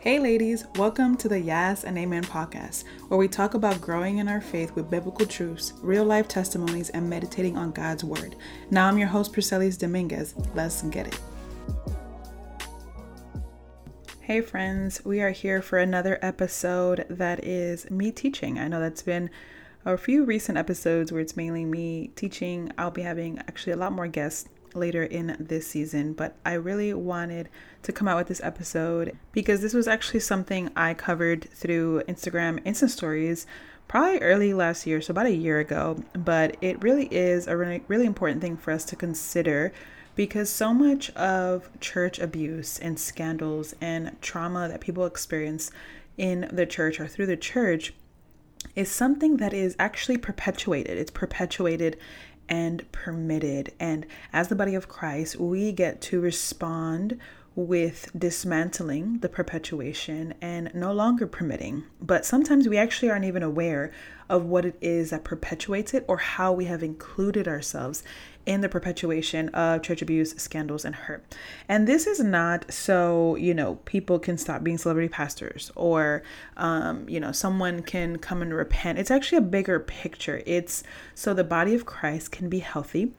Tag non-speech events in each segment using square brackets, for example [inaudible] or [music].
Hey, ladies, welcome to the Yes and Amen podcast, where we talk about growing in our faith with biblical truths, real life testimonies, and meditating on God's Word. Now, I'm your host, Priscelis Dominguez. Let's get it. Hey, friends, we are here for another episode that is me teaching. I know that's been a few recent episodes where it's mainly me teaching. I'll be having actually a lot more guests later in this season, but I really wanted to come out with this episode because this was actually something I covered through Instagram Instant Stories probably early last year, so about a year ago. But it really is a really, really important thing for us to consider because so much of church abuse and scandals and trauma that people experience in the church or through the church is something that is actually perpetuated. It's perpetuated and permitted. And as the body of Christ, we get to respond with dismantling the perpetuation and no longer permitting. But sometimes we actually aren't even aware of what it is that perpetuates it or how we have included ourselves in the perpetuation of church abuse, scandals, and hurt. And this is not so, you know, people can stop being celebrity pastors or, um, you know, someone can come and repent. It's actually a bigger picture. It's so the body of Christ can be healthy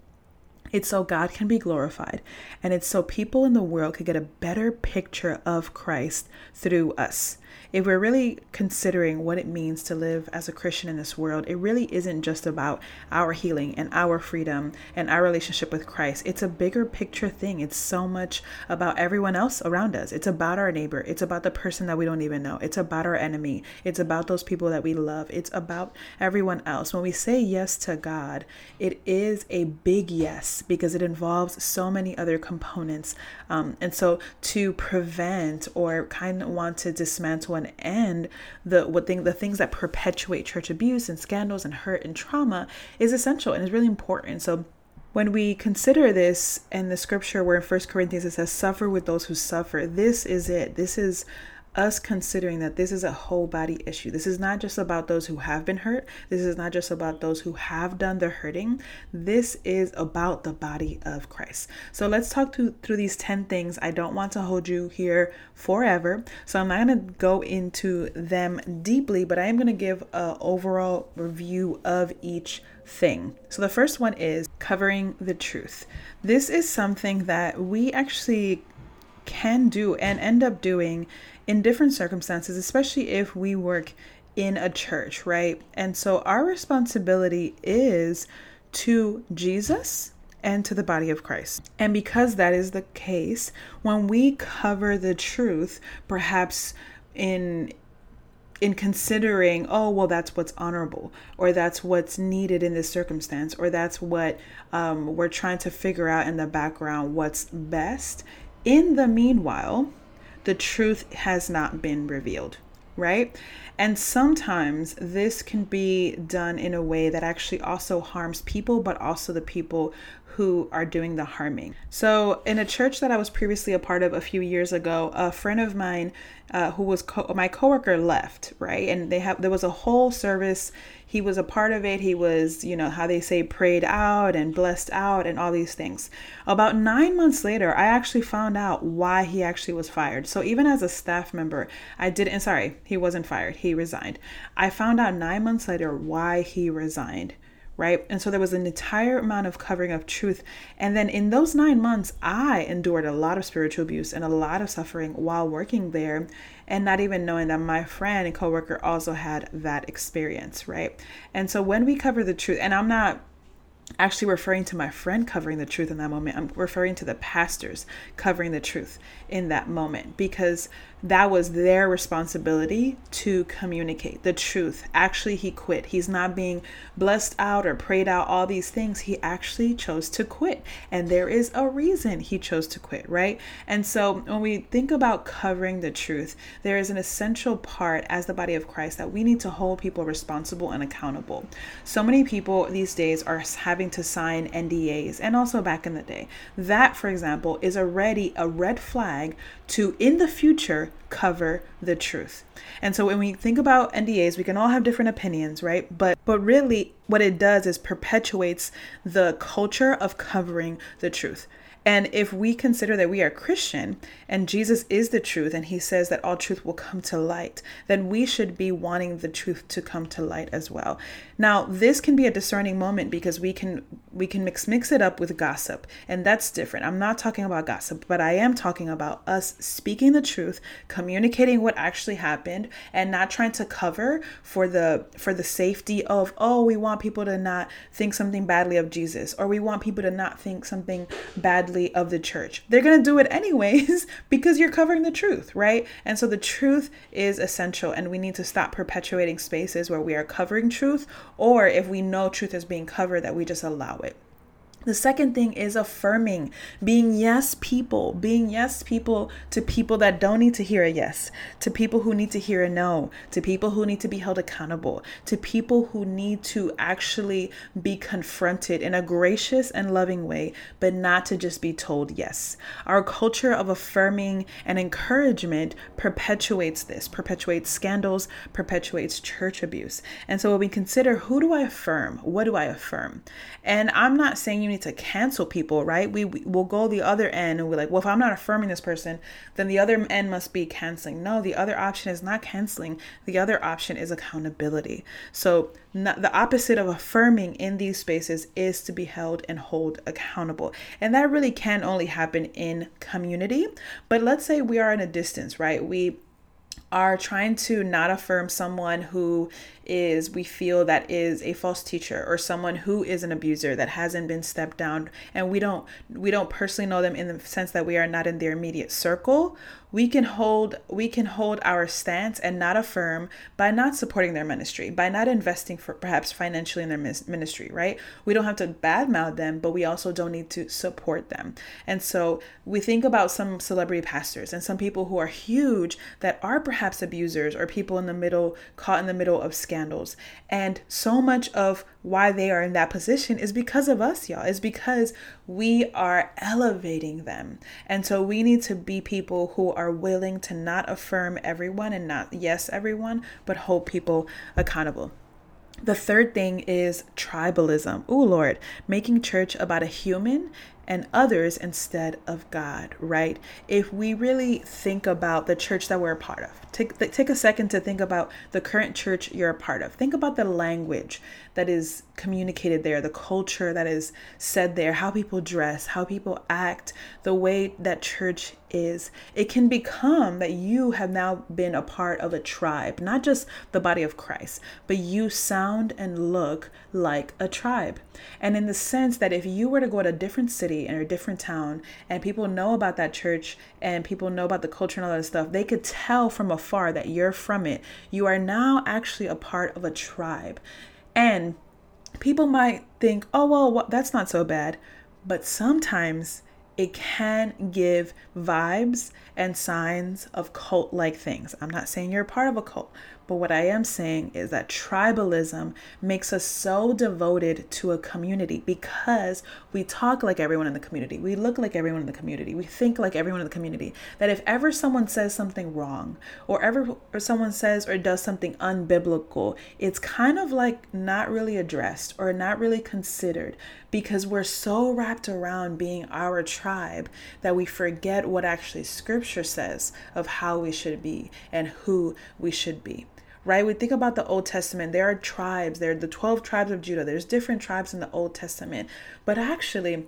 it's so God can be glorified, and it's so people in the world could get a better picture of Christ through us. If we're really considering what it means to live as a Christian in this world, it really isn't just about our healing and our freedom and our relationship with Christ. It's a bigger picture thing. It's so much about everyone else around us. It's about our neighbor. It's about the person that we don't even know. It's about our enemy. It's about those people that we love. It's about everyone else. When we say yes to God, it is a big yes because it involves so many other components. Um, and so to prevent or kind of want to dismantle and end the what thing the things that perpetuate church abuse and scandals and hurt and trauma is essential and is really important. So when we consider this in the scripture where in First Corinthians it says, suffer with those who suffer, this is it. This is us considering that this is a whole body issue. This is not just about those who have been hurt. This is not just about those who have done the hurting. This is about the body of Christ. So let's talk to, through these 10 things. I don't want to hold you here forever. So I'm not going to go into them deeply, but I am going to give an overall review of each thing. So the first one is covering the truth. This is something that we actually can do and end up doing in different circumstances, especially if we work in a church, right? And so our responsibility is to Jesus and to the body of Christ. And because that is the case, when we cover the truth, perhaps in in considering, oh, well, that's what's honorable, or that's what's needed in this circumstance, or that's what um, we're trying to figure out in the background, what's best. In the meanwhile, the truth has not been revealed, right? And sometimes this can be done in a way that actually also harms people, but also the people who are doing the harming. So, in a church that I was previously a part of a few years ago, a friend of mine uh, who was co- my coworker left, right? And they have there was a whole service. He was a part of it. He was, you know, how they say prayed out and blessed out and all these things. About 9 months later, I actually found out why he actually was fired. So, even as a staff member, I didn't sorry, he wasn't fired. He resigned. I found out 9 months later why he resigned right? And so there was an entire amount of covering of truth. And then in those nine months, I endured a lot of spiritual abuse and a lot of suffering while working there, and not even knowing that my friend and coworker also had that experience, right? And so when we cover the truth, and I'm not actually referring to my friend covering the truth in that moment. I'm referring to the pastors covering the truth in that moment because that was their responsibility to communicate the truth. Actually, he quit. He's not being blessed out or prayed out, all these things. He actually chose to quit. And there is a reason he chose to quit, right? And so when we think about covering the truth, there is an essential part as the body of Christ that we need to hold people responsible and accountable. So many people these days are having to sign NDAs and also back in the day. That, for example, is already a red flag to in the future cover the truth. And so when we think about NDAs, we can all have different opinions, right? But but really what it does is perpetuates the culture of covering the truth. And if we consider that we are Christian and Jesus is the truth and he says that all truth will come to light, then we should be wanting the truth to come to light as well. Now, this can be a discerning moment because we can we can mix mix it up with gossip, and that's different. I'm not talking about gossip, but I am talking about us speaking the truth, communicating what actually happened and not trying to cover for the for the safety of oh, we want people to not think something badly of Jesus or we want people to not think something badly of the church. They're to do it anyways [laughs] because you're covering the truth, right? And so the truth is essential and we need to stop perpetuating spaces where we are covering truth or if we know truth is being covered, that we just allow it. The second thing is affirming, being yes people, being yes people to people that don't need to hear a yes, to people who need to hear a no, to people who need to be held accountable, to people who need to actually be confronted in a gracious and loving way, but not to just be told yes. Our culture of affirming and encouragement perpetuates this, perpetuates scandals, perpetuates church abuse. And so when we consider who do I affirm? What do I affirm? And I'm not saying you need to cancel people, right? We, we will go the other end and we're like, well, if I'm not affirming this person, then the other end must be canceling. No, the other option is not canceling. The other option is accountability. So not, the opposite of affirming in these spaces is to be held and hold accountable. And that really can only happen in community. But let's say we are in a distance, right? We are trying to not affirm someone who is we feel that is a false teacher or someone who is an abuser that hasn't been stepped down. And we don't we don't personally know them in the sense that we are not in their immediate circle. We can hold we can hold our stance and not affirm by not supporting their ministry by not investing for perhaps financially in their ministry right? We don't have to badmouth them but we also don't need to support them. And so we think about some celebrity pastors and some people who are huge that are perhaps abusers or people in the middle caught in the middle of scandals scandals. And so much of why they are in that position is because of us, y'all. Is because we are elevating them. And so we need to be people who are willing to not affirm everyone and not yes everyone, but hold people accountable. The third thing is tribalism. Oh, Lord, making church about a human and others instead of God, right? If we really think about the church that we're a part of, take, take a second to think about the current church you're a part of. Think about the language that is communicated there, the culture that is said there, how people dress, how people act, the way that church is. It can become that you have now been a part of a tribe, not just the body of Christ, but you sound and look like a tribe. And in the sense that if you were to go to a different city or a different town and people know about that church and people know about the culture and all that stuff, they could tell from afar that you're from it. You are now actually a part of a tribe. And people might think, oh, well, that's not so bad. But sometimes it can give vibes and signs of cult like things. I'm not saying you're a part of a cult, but what I am saying is that tribalism makes us so devoted to a community because we talk like everyone in the community. We look like everyone in the community. We think like everyone in the community. That if ever someone says something wrong or ever or someone says or does something unbiblical, it's kind of like not really addressed or not really considered because we're so wrapped around being our tribe that we forget what actually scripture says of how we should be and who we should be right? We think about the Old Testament. There are tribes, there are the 12 tribes of Judah. There's different tribes in the Old Testament. But actually,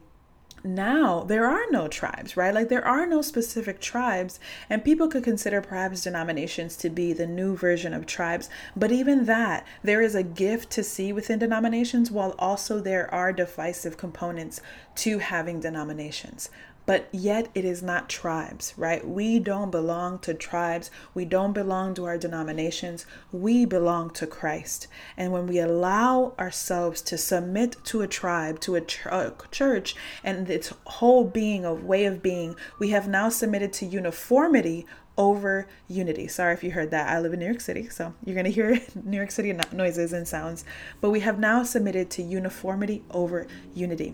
now there are no tribes, right? Like there are no specific tribes, and people could consider perhaps denominations to be the new version of tribes. But even that, there is a gift to see within denominations, while also there are divisive components to having denominations but yet it is not tribes, right? We don't belong to tribes. We don't belong to our denominations. We belong to Christ. And when we allow ourselves to submit to a tribe, to a, a uh, church, and its whole being, of way of being, we have now submitted to uniformity over unity. Sorry if you heard that. I live in New York City, so you're going to hear [laughs] New York City noises and sounds. But we have now submitted to uniformity over unity.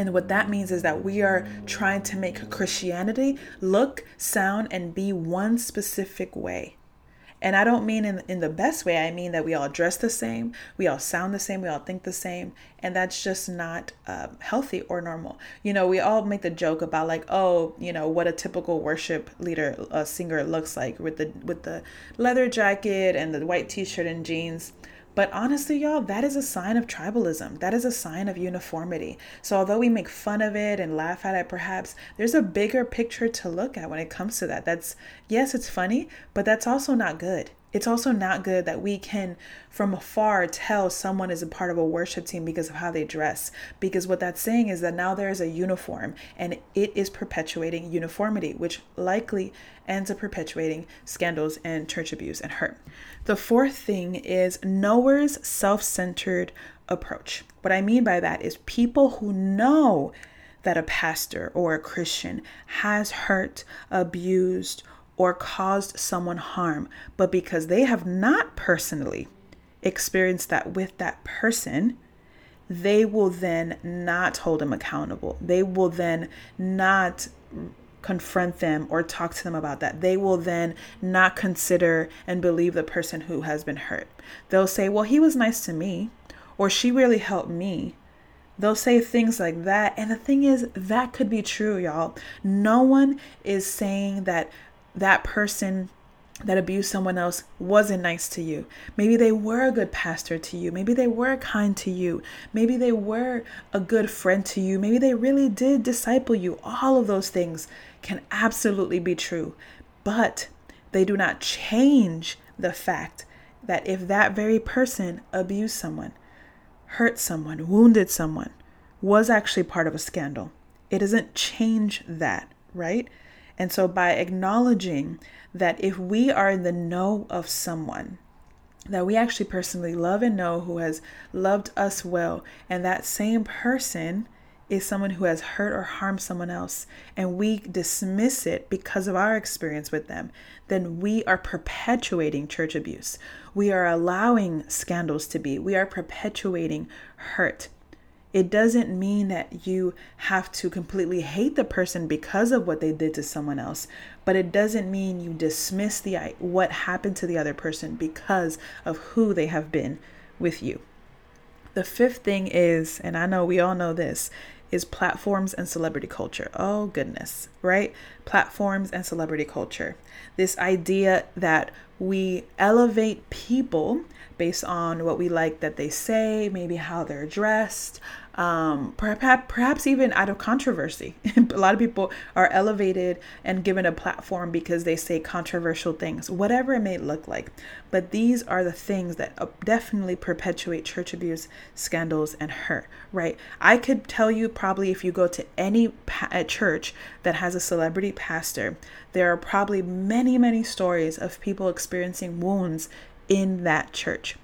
And what that means is that we are trying to make Christianity look, sound, and be one specific way. And I don't mean in, in the best way. I mean that we all dress the same, we all sound the same, we all think the same. And that's just not uh, healthy or normal. You know, we all make the joke about like, oh, you know, what a typical worship leader, a singer looks like with the with the leather jacket and the white t-shirt and jeans. But honestly, y'all, that is a sign of tribalism. That is a sign of uniformity. So, although we make fun of it and laugh at it, perhaps, there's a bigger picture to look at when it comes to that. That's, yes, it's funny, but that's also not good. It's also not good that we can, from afar, tell someone is a part of a worship team because of how they dress. Because what that's saying is that now there is a uniform and it is perpetuating uniformity, which likely ends up perpetuating scandals and church abuse and hurt. The fourth thing is knowers' self centered approach. What I mean by that is people who know that a pastor or a Christian has hurt, abused, or caused someone harm, but because they have not personally experienced that with that person, they will then not hold them accountable. They will then not confront them or talk to them about that. They will then not consider and believe the person who has been hurt. They'll say, Well, he was nice to me, or she really helped me. They'll say things like that. And the thing is, that could be true, y'all. No one is saying that that person that abused someone else wasn't nice to you. Maybe they were a good pastor to you. Maybe they were kind to you. Maybe they were a good friend to you. Maybe they really did disciple you. All of those things can absolutely be true. But they do not change the fact that if that very person abused someone, hurt someone, wounded someone, was actually part of a scandal, it doesn't change that, right? And so, by acknowledging that if we are the know of someone that we actually personally love and know who has loved us well, and that same person is someone who has hurt or harmed someone else, and we dismiss it because of our experience with them, then we are perpetuating church abuse. We are allowing scandals to be. We are perpetuating hurt. It doesn't mean that you have to completely hate the person because of what they did to someone else, but it doesn't mean you dismiss the what happened to the other person because of who they have been with you. The fifth thing is, and I know we all know this, is platforms and celebrity culture. Oh goodness, right? Platforms and celebrity culture. This idea that we elevate people based on what we like that they say, maybe how they're dressed, um, perhaps, perhaps even out of controversy. [laughs] a lot of people are elevated and given a platform because they say controversial things, whatever it may look like. But these are the things that uh, definitely perpetuate church abuse scandals and hurt, right? I could tell you probably if you go to any pa- church that has a celebrity pastor, there are probably many, many stories of people experiencing wounds in that church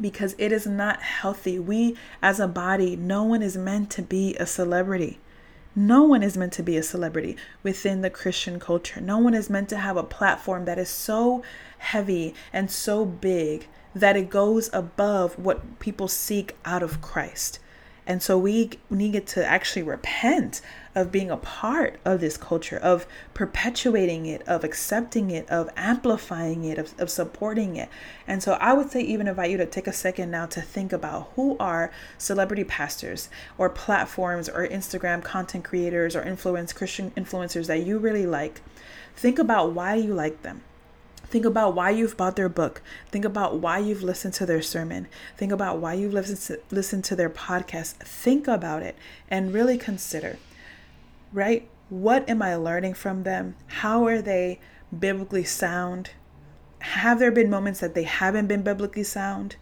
because it is not healthy. We, as a body, no one is meant to be a celebrity. No one is meant to be a celebrity within the Christian culture. No one is meant to have a platform that is so heavy and so big that it goes above what people seek out of Christ. And so we need to actually repent of being a part of this culture, of perpetuating it, of accepting it, of amplifying it, of, of supporting it. And so I would say, even invite you to take a second now to think about who are celebrity pastors or platforms or Instagram content creators or influence Christian influencers that you really like. Think about why you like them. Think about why you've bought their book. Think about why you've listened to their sermon. Think about why you've listened to, listened to their podcast. Think about it and really consider, right? What am I learning from them? How are they biblically sound? Have there been moments that they haven't been biblically sound?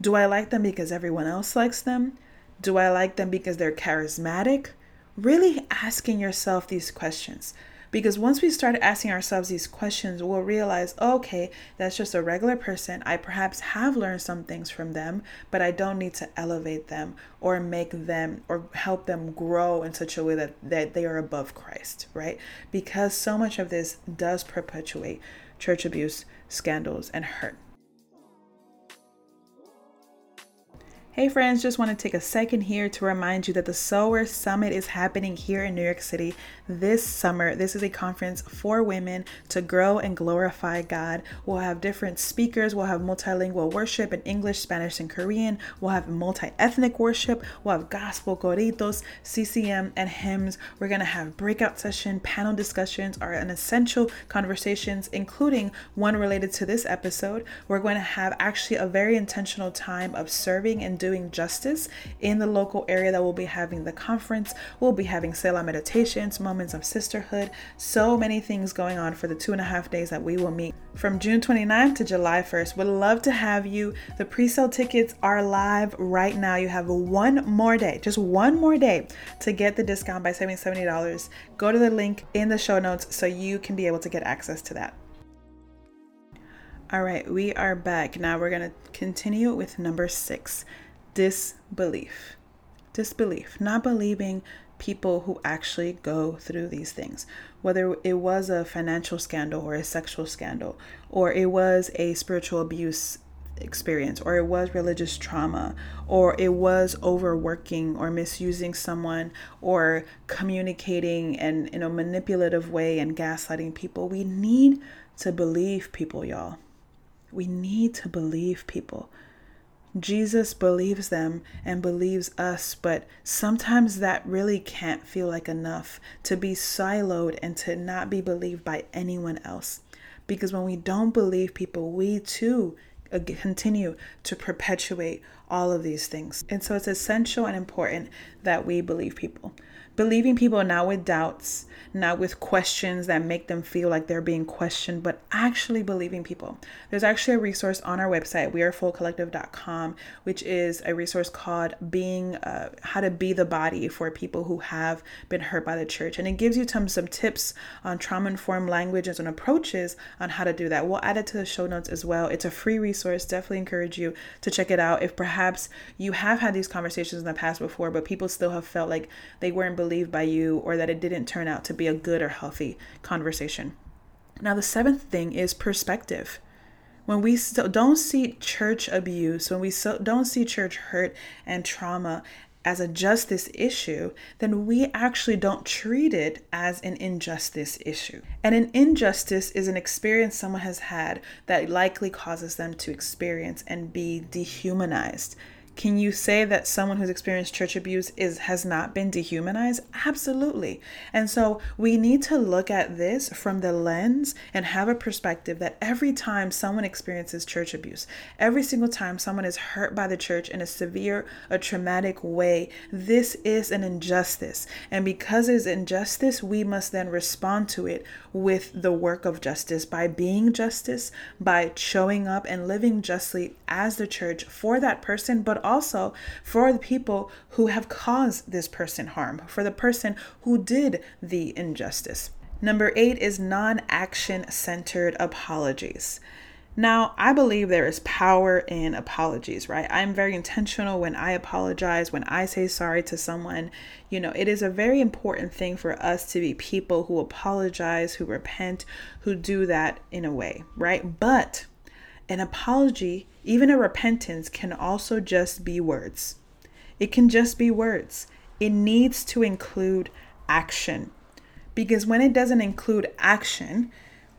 Do I like them because everyone else likes them? Do I like them because they're charismatic? Really asking yourself these questions. Because once we start asking ourselves these questions, we'll realize, okay, that's just a regular person. I perhaps have learned some things from them, but I don't need to elevate them or make them or help them grow in such a way that, that they are above Christ, right? Because so much of this does perpetuate church abuse, scandals, and hurt. Hey friends, just want to take a second here to remind you that the Sower Summit is happening here in New York City this summer. This is a conference for women to grow and glorify God. We'll have different speakers, we'll have multilingual worship in English, Spanish, and Korean. We'll have multi ethnic worship, we'll have gospel, corridos, CCM, and hymns. We're going to have breakout session, panel discussions, are an essential conversations, including one related to this episode. We're going to have actually a very intentional time of serving and doing doing justice in the local area that we'll be having the conference. We'll be having Selah meditations, moments of sisterhood, so many things going on for the two and a half days that we will meet from June 29th to July 1st. Would love to have you. The pre sale tickets are live right now. You have one more day, just one more day to get the discount by saving $70. Go to the link in the show notes so you can be able to get access to that. All right, we are back. Now we're going to continue with number six disbelief. Disbelief, not believing people who actually go through these things, whether it was a financial scandal or a sexual scandal, or it was a spiritual abuse experience, or it was religious trauma, or it was overworking or misusing someone, or communicating and in a manipulative way and gaslighting people. We need to believe people, y'all. We need to believe people. Jesus believes them and believes us, but sometimes that really can't feel like enough to be siloed and to not be believed by anyone else. Because when we don't believe people, we too uh, continue to perpetuate all of these things. And so it's essential and important that we believe people. Believing people now with doubts not with questions that make them feel like they're being questioned, but actually believing people. There's actually a resource on our website, wearefullcollective.com, which is a resource called Being uh, How to Be the Body for people who have been hurt by the church. And it gives you some, some tips on trauma informed languages and approaches on how to do that. We'll add it to the show notes as well. It's a free resource. Definitely encourage you to check it out. If perhaps you have had these conversations in the past before, but people still have felt like they weren't by you or that it didn't turn out to be a good or healthy conversation. Now, the seventh thing is perspective. When we don't see church abuse, when we don't see church hurt and trauma as a justice issue, then we actually don't treat it as an injustice issue. And an injustice is an experience someone has had that likely causes them to experience and be dehumanized. Can you say that someone who's experienced church abuse is has not been dehumanized? Absolutely. And so we need to look at this from the lens and have a perspective that every time someone experiences church abuse, every single time someone is hurt by the church in a severe a traumatic way, this is an injustice. And because it's injustice, we must then respond to it with the work of justice by being justice, by showing up and living justly as the church for that person, but also for the people who have caused this person harm, for the person who did the injustice. Number eight is non action centered apologies. Now, I believe there is power in apologies, right? I'm very intentional when I apologize, when I say sorry to someone. You know, it is a very important thing for us to be people who apologize, who repent, who do that in a way, right? But an apology, even a repentance, can also just be words. It can just be words. It needs to include action. Because when it doesn't include action,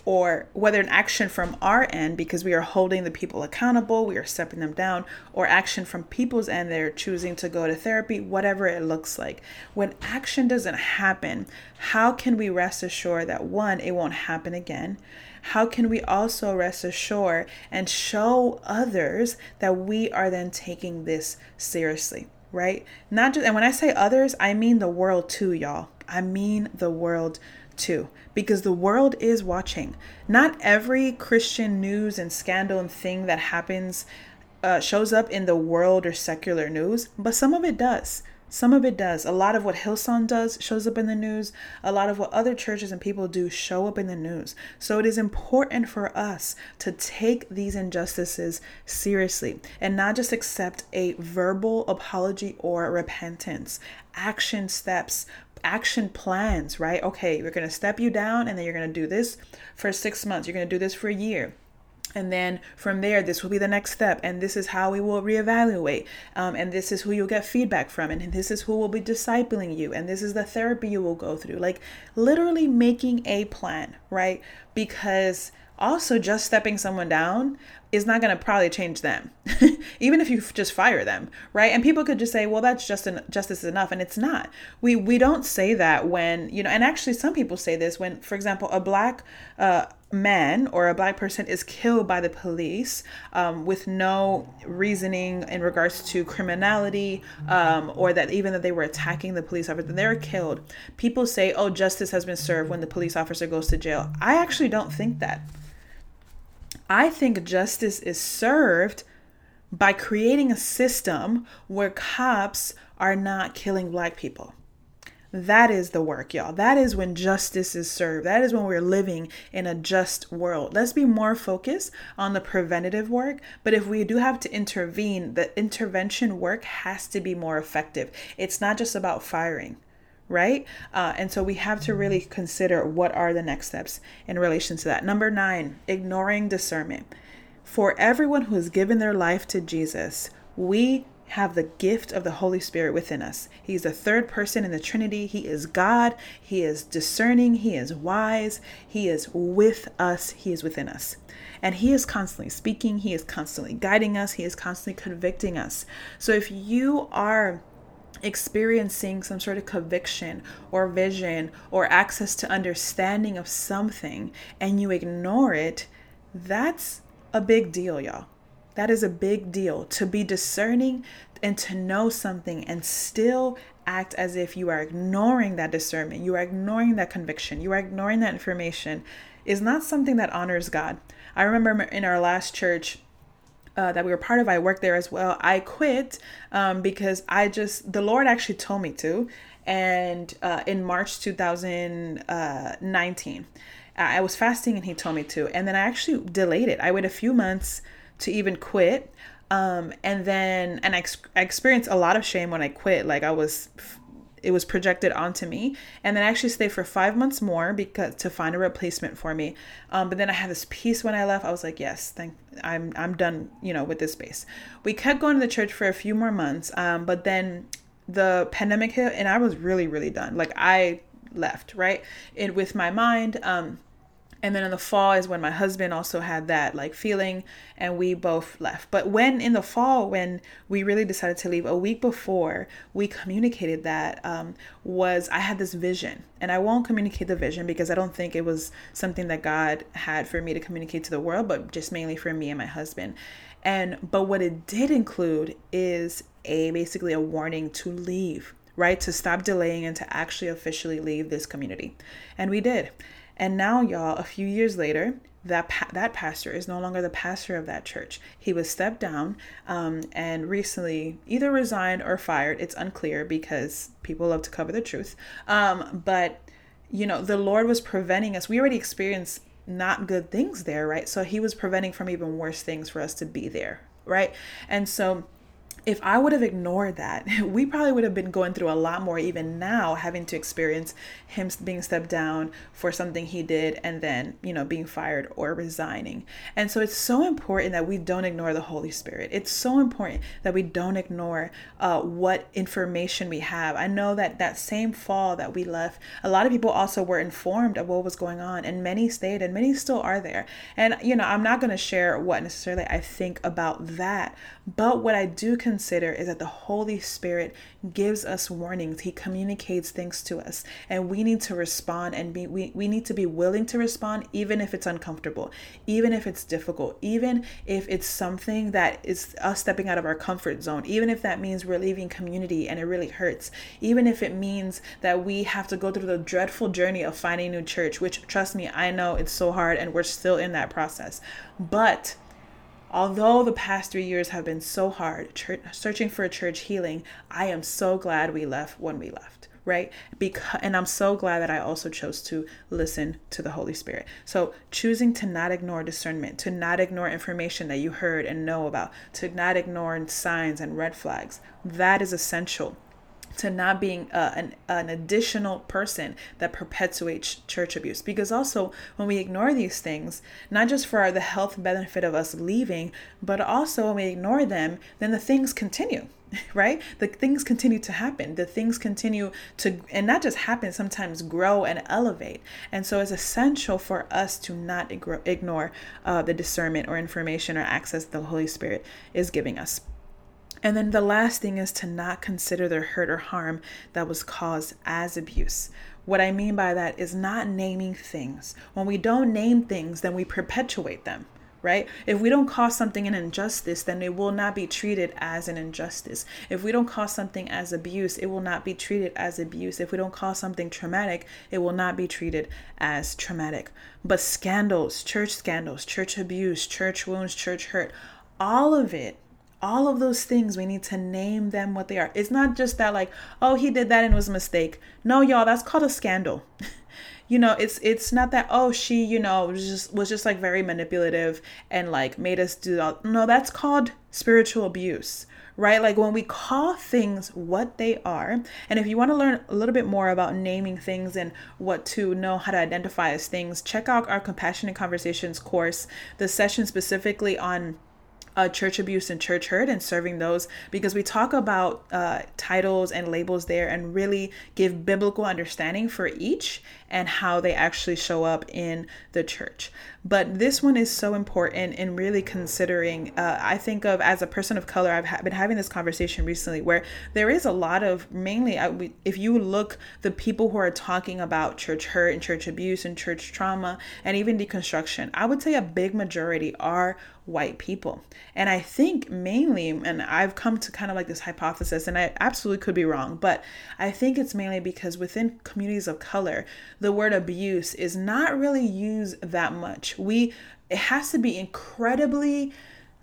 or whether an action from our end because we are holding the people accountable, we are stepping them down, or action from people's end, they're choosing to go to therapy, whatever it looks like. When action doesn't happen, how can we rest assured that one, it won't happen again? How can we also rest assured and show others that we are then taking this seriously, right? Not just, and when I say others, I mean the world too, y'all. I mean the world too, because the world is watching. Not every Christian news and scandal and thing that happens uh, shows up in the world or secular news, but some of it does. Some of it does. A lot of what Hillsong does shows up in the news. A lot of what other churches and people do show up in the news. So it is important for us to take these injustices seriously and not just accept a verbal apology or repentance. Action steps, action plans, right? Okay, we're going to step you down and then you're going to do this for six months. You're going to do this for a year and then from there this will be the next step and this is how we will reevaluate um, and this is who you'll get feedback from and this is who will be discipling you and this is the therapy you will go through. Like literally making a plan right? Because also just stepping someone down is not going to probably change them [laughs] even if you just fire them right? And people could just say well that's just an, justice enough and it's not. We we don't say that when you know and actually some people say this when for example a black uh, man or a black person is killed by the police um, with no reasoning in regards to criminality um, or that even that they were attacking the police officer then they're killed. People say oh justice has been served when the police officer goes to jail. I actually don't think that. I think justice is served by creating a system where cops are not killing black people. That is the work, y'all. That is when justice is served. That is when we're living in a just world. Let's be more focused on the preventative work. But if we do have to intervene, the intervention work has to be more effective. It's not just about firing right? Uh, and so we have to really consider what are the next steps in relation to that. Number nine, ignoring discernment. For everyone who has given their life to Jesus, we have the gift of the Holy Spirit within us. He's the third person in the Trinity. He is God. He is discerning. He is wise. He is with us. He is within us. And He is constantly speaking. He is constantly guiding us. He is constantly convicting us. So if you are experiencing some sort of conviction or vision or access to understanding of something and you ignore it, that's a big deal, y'all. That is a big deal to be discerning and to know something and still act as if you are ignoring that discernment, you are ignoring that conviction, you are ignoring that information is not something that honors God. I remember in our last church, uh, that we were part of, I worked there as well. I quit um, because I just, the Lord actually told me to. And uh, in March 2019, I was fasting and He told me to. And then I actually delayed it. I waited a few months to even quit. Um, and then, and I, ex- I experienced a lot of shame when I quit. Like I was it was projected onto me. And then I actually stayed for five months more because to find a replacement for me. Um, but then I had this peace when I left. I was like yes thank I'm I'm done you know with this space. We kept going to the church for a few more months um, but then the pandemic hit and I was really really done. Like I left right? It with my mind um, and then in the fall is when my husband also had that like feeling and we both left. But when in the fall when we really decided to leave a week before we communicated that um, was i had this vision. And i won't communicate the vision because i don't think it was something that god had for me to communicate to the world but just mainly for me and my husband. And but what it did include is a basically a warning to leave right? To stop delaying and to actually officially leave this community. And we did and now, y'all, a few years later, that pa- that pastor is no longer the pastor of that church. He was stepped down um, and recently either resigned or fired. It's unclear because people love to cover the truth. Um, but you know, the Lord was preventing us. We already experienced not good things there, right? So He was preventing from even worse things for us to be there, right? And so if I would have ignored that, [laughs] we probably would have been going through a lot more, even now, having to experience him being stepped down for something he did and then, you know, being fired or resigning. And so it's so important that we don't ignore the Holy Spirit. It's so important that we don't ignore uh, what information we have. I know that that same fall that we left, a lot of people also were informed of what was going on, and many stayed and many still are there. And, you know, I'm not going to share what necessarily I think about that, but what I do consider is that the Holy Spirit gives us warnings. He communicates things to us, and we need to respond and be we, we need to be willing to respond even if it's uncomfortable, even if it's difficult, even if it's something that is us stepping out of our comfort zone, even if that means we're leaving community and it really hurts, even if it means that we have to go through the dreadful journey of finding a new church, which trust me, I know it's so hard and we're still in that process. But Although the past three years have been so hard, church, searching for a church healing, I am so glad we left when we left, right? Because, and I'm so glad that I also chose to listen to the Holy Spirit. So, choosing to not ignore discernment, to not ignore information that you heard and know about, to not ignore signs and red flags, that is essential to not being uh, an, an additional person that perpetuates church abuse. Because also, when we ignore these things, not just for the health benefit of us leaving, but also when we ignore them, then the things continue [laughs] right? The things continue to happen. The things continue to, and not just happen, sometimes grow and elevate. And so it's essential for us to not ignore uh, the discernment or information or access the Holy Spirit is giving us. And then the last thing is to not consider the hurt or harm that was caused as abuse. What I mean by that is not naming things. When we don't name things, then we perpetuate them, right? If we don't call something an injustice, then it will not be treated as an injustice. If we don't call something as abuse, it will not be treated as abuse. If we don't call something traumatic, it will not be treated as traumatic. But scandals, church scandals, church abuse, church wounds, church hurt, all of it all of those things we need to name them what they are. It's not just that like oh he did that and it was a mistake. No y'all that's called a scandal. [laughs] You know it's it's not that oh she you know was just was just like very manipulative and like made us do that no that's called spiritual abuse right? Like when we call things what they are and if you want to learn a little bit more about naming things and what to know how to identify as things check out our compassionate conversations course the session specifically on uh, church abuse and church hurt and serving those because we talk about uh, titles and labels there and really give biblical understanding for each and how they actually show up in the church. But this one is so important in really considering. Uh, I think of as a person of color, I've ha- been having this conversation recently where there is a lot of mainly, I, we, if you look, the people who are talking about church hurt and church abuse and church trauma and even deconstruction, I would say a big majority are white people. And I think mainly, and I've come to kind of like this hypothesis, and I absolutely could be wrong, but I think it's mainly because within communities of color, the word abuse is not really used that much. We, it has to be incredibly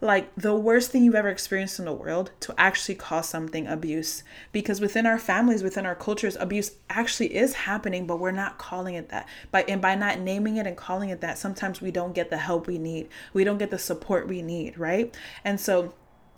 like the worst thing you've ever experienced in the world to actually cause something abuse. Because within our families within our cultures abuse actually is happening but we're not calling it that. By and by not naming it and calling it that sometimes we don't get the help we need. We don't get the support we need right? And so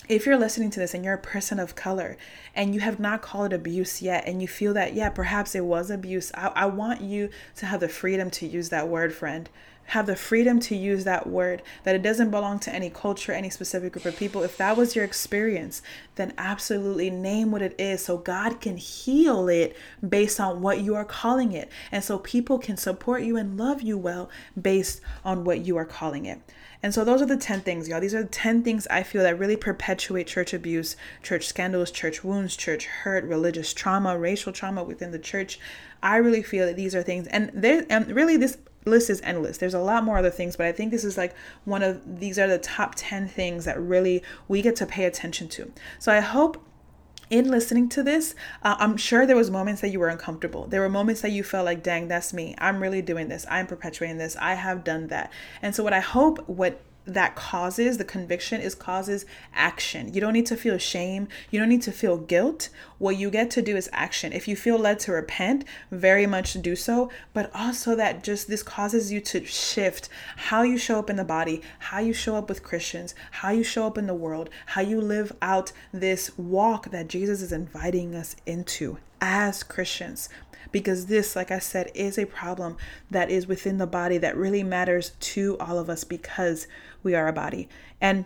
if you're listening to this and you're a person of color and you have not called it abuse yet and you feel that yeah perhaps it was abuse I, I want you to have the freedom to use that word friend have the freedom to use that word, that it doesn't belong to any culture, any specific group of people. If that was your experience, then absolutely name what it is so God can heal it based on what you are calling it. And so people can support you and love you well based on what you are calling it. And so those are the 10 things, y'all. These are the 10 things I feel that really perpetuate church abuse, church scandals, church wounds, church hurt, religious trauma, racial trauma within the church. I really feel that these are things and there and really this list is endless. There's a lot more other things, but I think this is like one of these are the top 10 things that really we get to pay attention to. So I hope in listening to this, uh, I'm sure there was moments that you were uncomfortable. There were moments that you felt like, "Dang, that's me. I'm really doing this. I'm perpetuating this. I have done that." And so what I hope what that causes the conviction is causes action. You don't need to feel shame. You don't need to feel guilt. What you get to do is action. If you feel led to repent, very much do so, but also that just this causes you to shift how you show up in the body, how you show up with Christians, how you show up in the world, how you live out this walk that Jesus is inviting us into as Christians because this, like I said, is a problem that is within the body that really matters to all of us because we are a body. And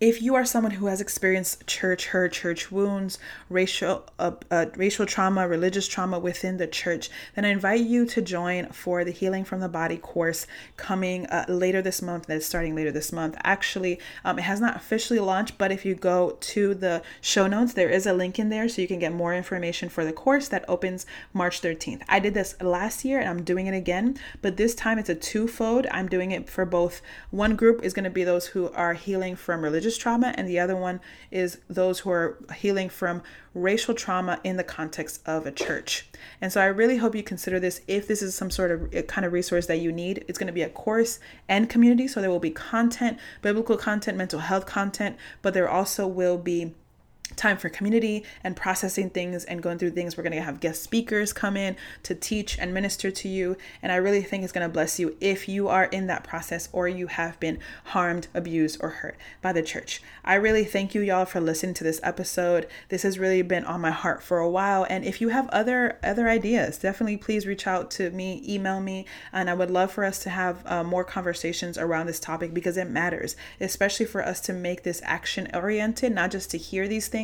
if you are someone who has experienced church hurt, church wounds, racial uh, uh, racial trauma, religious trauma within the church, then I invite you to join for the Healing from the Body course coming uh, later this month. That's starting later this month. Actually, um, it has not officially launched, but if you go to the show notes, there is a link in there so you can get more information for the course that opens March 13th. I did this last year and I'm doing it again, but this time it's a twofold. I'm doing it for both. One group is going to be those who are healing from religious religious trauma, and the other one is those who are healing from racial trauma in the context of a church. And so I really hope you consider this if this is some sort of eh, kind of resource that you need. It's going to be a course and community, so there will be content, biblical content, mental health content, but there also will be time for community and processing things and going through things. We're going to have guest speakers come in to teach and minister to you. And I really think it's going to bless you if you are in that process or you have been harmed, abused, or hurt by the church. I really thank you, y'all, for listening to this episode. This has really been on my heart for a while. And if you have other other ideas, definitely please reach out to me, email me, and I would love for us to have uh, more conversations around this topic because it matters, especially for us to make this action oriented, not just to hear these things,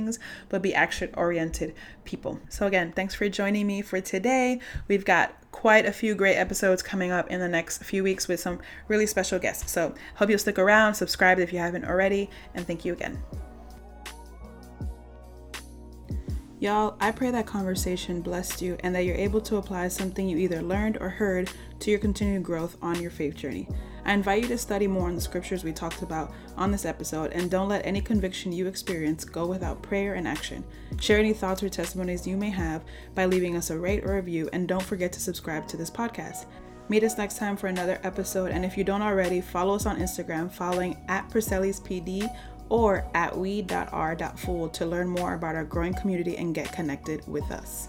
but be action oriented people. So, again, thanks for joining me for today. We've got quite a few great episodes coming up in the next few weeks with some really special guests. So, hope you'll stick around, subscribe if you haven't already, and thank you again. Y'all, I pray that conversation blessed you and that you're able to apply something you either learned or heard to your continued growth on your faith journey. I invite you to study more on the scriptures we talked about on this episode and don't let any conviction you experience go without prayer and action. Share any thoughts or testimonies you may have by leaving us a rate or review and don't forget to subscribe to this podcast. Meet us next time for another episode, and if you don't already, follow us on Instagram following at PD or at we.r.full to learn more about our growing community and get connected with us.